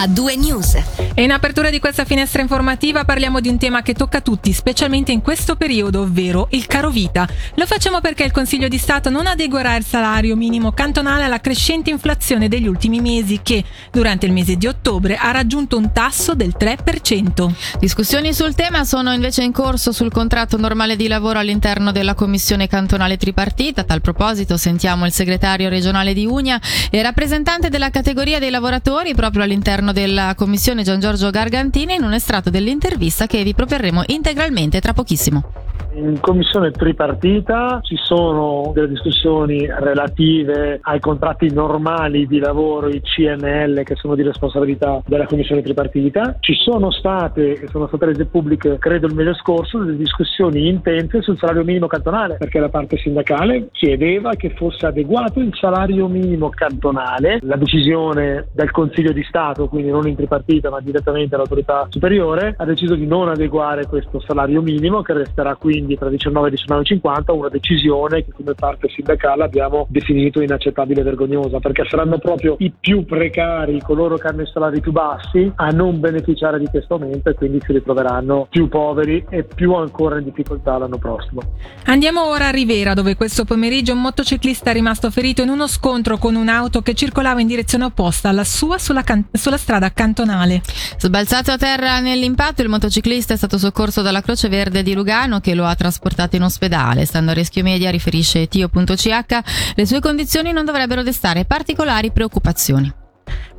a due news. E in apertura di questa finestra informativa parliamo di un tema che tocca tutti, specialmente in questo periodo, ovvero il caro vita. Lo facciamo perché il Consiglio di Stato non adeguerà il salario minimo cantonale alla crescente inflazione degli ultimi mesi che, durante il mese di ottobre, ha raggiunto un tasso del 3%. Discussioni sul tema sono invece in corso sul contratto normale di lavoro all'interno della Commissione cantonale tripartita. A tal proposito sentiamo il segretario regionale di Unia e rappresentante della categoria dei lavoratori proprio all'interno della commissione Gian Giorgio Gargantini in un estratto dell'intervista che vi proporremo integralmente tra pochissimo. In commissione tripartita ci sono delle discussioni relative ai contratti normali di lavoro, i CNL che sono di responsabilità della commissione tripartita. Ci sono state e sono state rese pubbliche, credo il mese scorso, delle discussioni intense sul salario minimo cantonale, perché la parte sindacale chiedeva che fosse adeguato il salario minimo cantonale. La decisione del Consiglio di Stato, quindi non in tripartita ma direttamente all'autorità superiore, ha deciso di non adeguare questo salario minimo che resterà quindi quindi tra 19 e 19,50 una decisione che come parte sindacale abbiamo definito inaccettabile e vergognosa perché saranno proprio i più precari, coloro che hanno i salari più bassi a non beneficiare di questo aumento e quindi si ritroveranno più poveri e più ancora in difficoltà l'anno prossimo. Andiamo ora a Rivera dove questo pomeriggio un motociclista è rimasto ferito in uno scontro con un'auto che circolava in direzione opposta alla sua sulla, can- sulla strada cantonale. Sbalzato a terra nell'impatto il motociclista è stato soccorso dalla Croce Verde di Lugano che lo ha ha trasportato in ospedale. Stando a Rischio Media, riferisce Tio.ch, le sue condizioni non dovrebbero destare particolari preoccupazioni.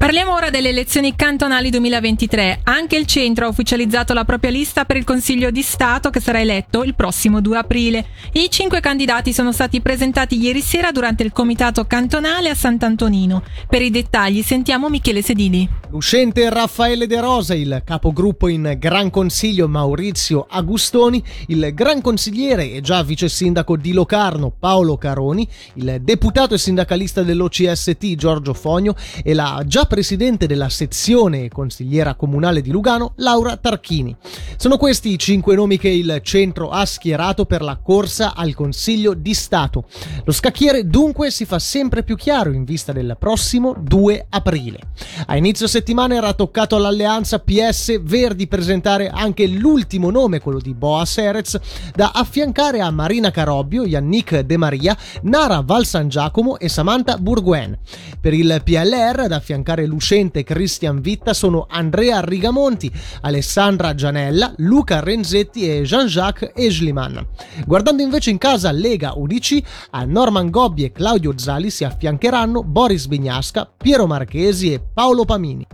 Parliamo ora delle elezioni cantonali 2023. Anche il centro ha ufficializzato la propria lista per il Consiglio di Stato che sarà eletto il prossimo 2 aprile. I cinque candidati sono stati presentati ieri sera durante il comitato cantonale a Sant'Antonino. Per i dettagli sentiamo Michele Sedini. L'uscente Raffaele De Rosa, il capogruppo in Gran Consiglio Maurizio Agustoni, il gran consigliere e già vice sindaco di Locarno Paolo Caroni, il deputato e sindacalista dell'OCST Giorgio Fogno e la già presidente della sezione consigliera comunale di Lugano, Laura Tarchini. Sono questi i cinque nomi che il centro ha schierato per la corsa al Consiglio di Stato. Lo scacchiere dunque si fa sempre più chiaro in vista del prossimo 2 aprile. A inizio settimana era toccato all'alleanza PS Verdi presentare anche l'ultimo nome, quello di Boa Serez, da affiancare a Marina Carobbio, Yannick De Maria, Nara Val San Giacomo e Samantha Bourguen. Per il PLR da affiancare fare l'uscente Christian Vitta sono Andrea Rigamonti, Alessandra Gianella, Luca Renzetti e Jean-Jacques Esliman. Guardando invece in casa Lega UDC, a Norman Gobbi e Claudio Zali si affiancheranno Boris Bignasca, Piero Marchesi e Paolo Pamini.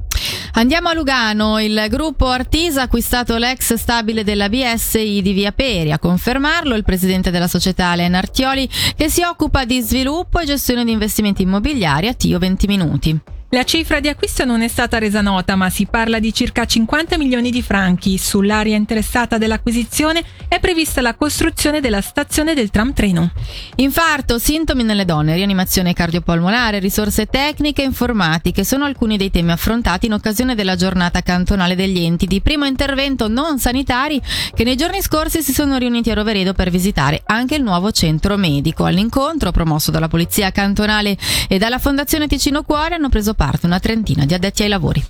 Andiamo a Lugano, il gruppo Artisa ha acquistato l'ex stabile della BSI di Via Peri. A confermarlo il presidente della società Alen Artioli che si occupa di sviluppo e gestione di investimenti immobiliari a Tio 20 Minuti. La cifra di acquisto non è stata resa nota, ma si parla di circa 50 milioni di franchi. Sull'area interessata dell'acquisizione è prevista la costruzione della stazione del tram treno. Infarto, sintomi nelle donne, rianimazione cardiopolmonare, risorse tecniche e informatiche sono alcuni dei temi affrontati in occasione della giornata cantonale degli enti di primo intervento non sanitari che nei giorni scorsi si sono riuniti a Roveredo per visitare anche il nuovo centro medico. All'incontro, promosso dalla Polizia Cantonale e dalla Fondazione Ticino Cuore, hanno preso parte una trentina di addetti ai lavori.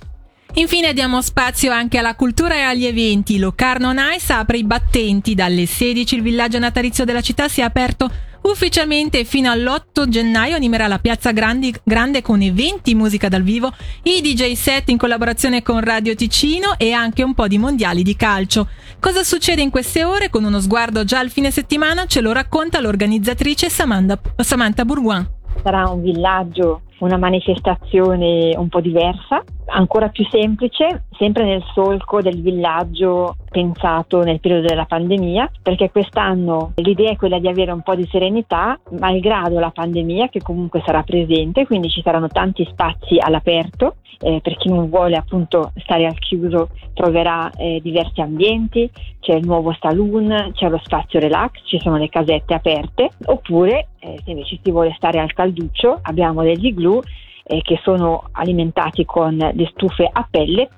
Infine diamo spazio anche alla cultura e agli eventi. Locarno Nice apre i battenti. Dalle 16 il villaggio natalizio della città si è aperto ufficialmente fino all'8 gennaio animerà la Piazza Grandi, Grande con eventi, musica dal vivo, i DJ set in collaborazione con Radio Ticino e anche un po' di mondiali di calcio. Cosa succede in queste ore? Con uno sguardo già al fine settimana ce lo racconta l'organizzatrice Samantha, Samantha Bourgoin. Sarà un villaggio una manifestazione un po' diversa, ancora più semplice, sempre nel solco del villaggio pensato nel periodo della pandemia, perché quest'anno l'idea è quella di avere un po' di serenità, malgrado la pandemia che comunque sarà presente, quindi ci saranno tanti spazi all'aperto, eh, per chi non vuole appunto stare al chiuso troverà eh, diversi ambienti, c'è il nuovo saloon, c'è lo spazio relax, ci sono le casette aperte, oppure eh, se invece si vuole stare al calduccio abbiamo degli igloo eh, che sono alimentati con le stufe a pellet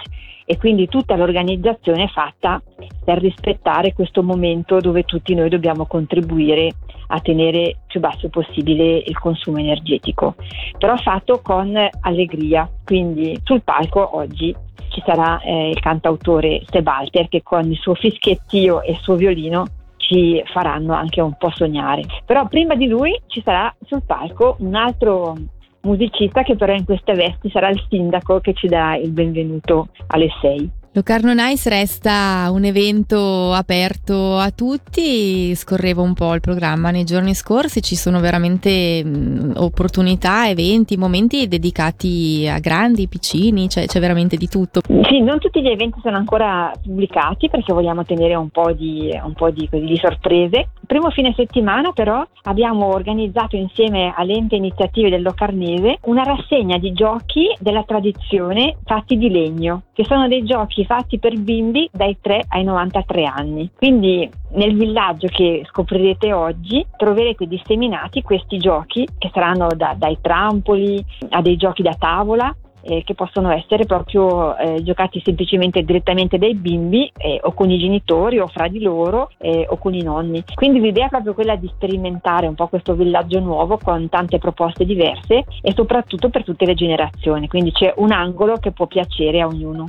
e quindi tutta l'organizzazione è fatta per rispettare questo momento dove tutti noi dobbiamo contribuire a tenere più basso possibile il consumo energetico, però fatto con allegria, quindi sul palco oggi ci sarà eh, il cantautore Sebalter che con il suo fischiettio e il suo violino ci faranno anche un po' sognare. Però prima di lui ci sarà sul palco un altro musicista che però in queste vesti sarà il sindaco che ci dà il benvenuto alle 6. Locarno Nice resta un evento aperto a tutti, scorrevo un po' il programma nei giorni scorsi, ci sono veramente mh, opportunità, eventi, momenti dedicati a grandi, piccini, cioè c'è veramente di tutto. Sì, non tutti gli eventi sono ancora pubblicati perché vogliamo tenere un po' di, un po' di, di sorprese. Primo fine settimana però abbiamo organizzato insieme alle ente iniziative del Locarnese una rassegna di giochi della tradizione fatti di legno, che sono dei giochi fatti per bimbi dai 3 ai 93 anni. Quindi nel villaggio che scoprirete oggi troverete disseminati questi giochi che saranno da, dai trampoli a dei giochi da tavola eh, che possono essere proprio eh, giocati semplicemente direttamente dai bimbi eh, o con i genitori o fra di loro eh, o con i nonni. Quindi l'idea è proprio quella di sperimentare un po' questo villaggio nuovo con tante proposte diverse e soprattutto per tutte le generazioni. Quindi c'è un angolo che può piacere a ognuno.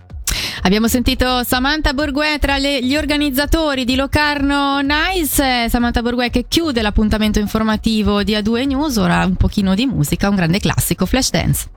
Abbiamo sentito Samantha Borguè tra le, gli organizzatori di Locarno Nice, Samantha Borguè che chiude l'appuntamento informativo di A2 News, ora un pochino di musica, un grande classico, Flash Dance.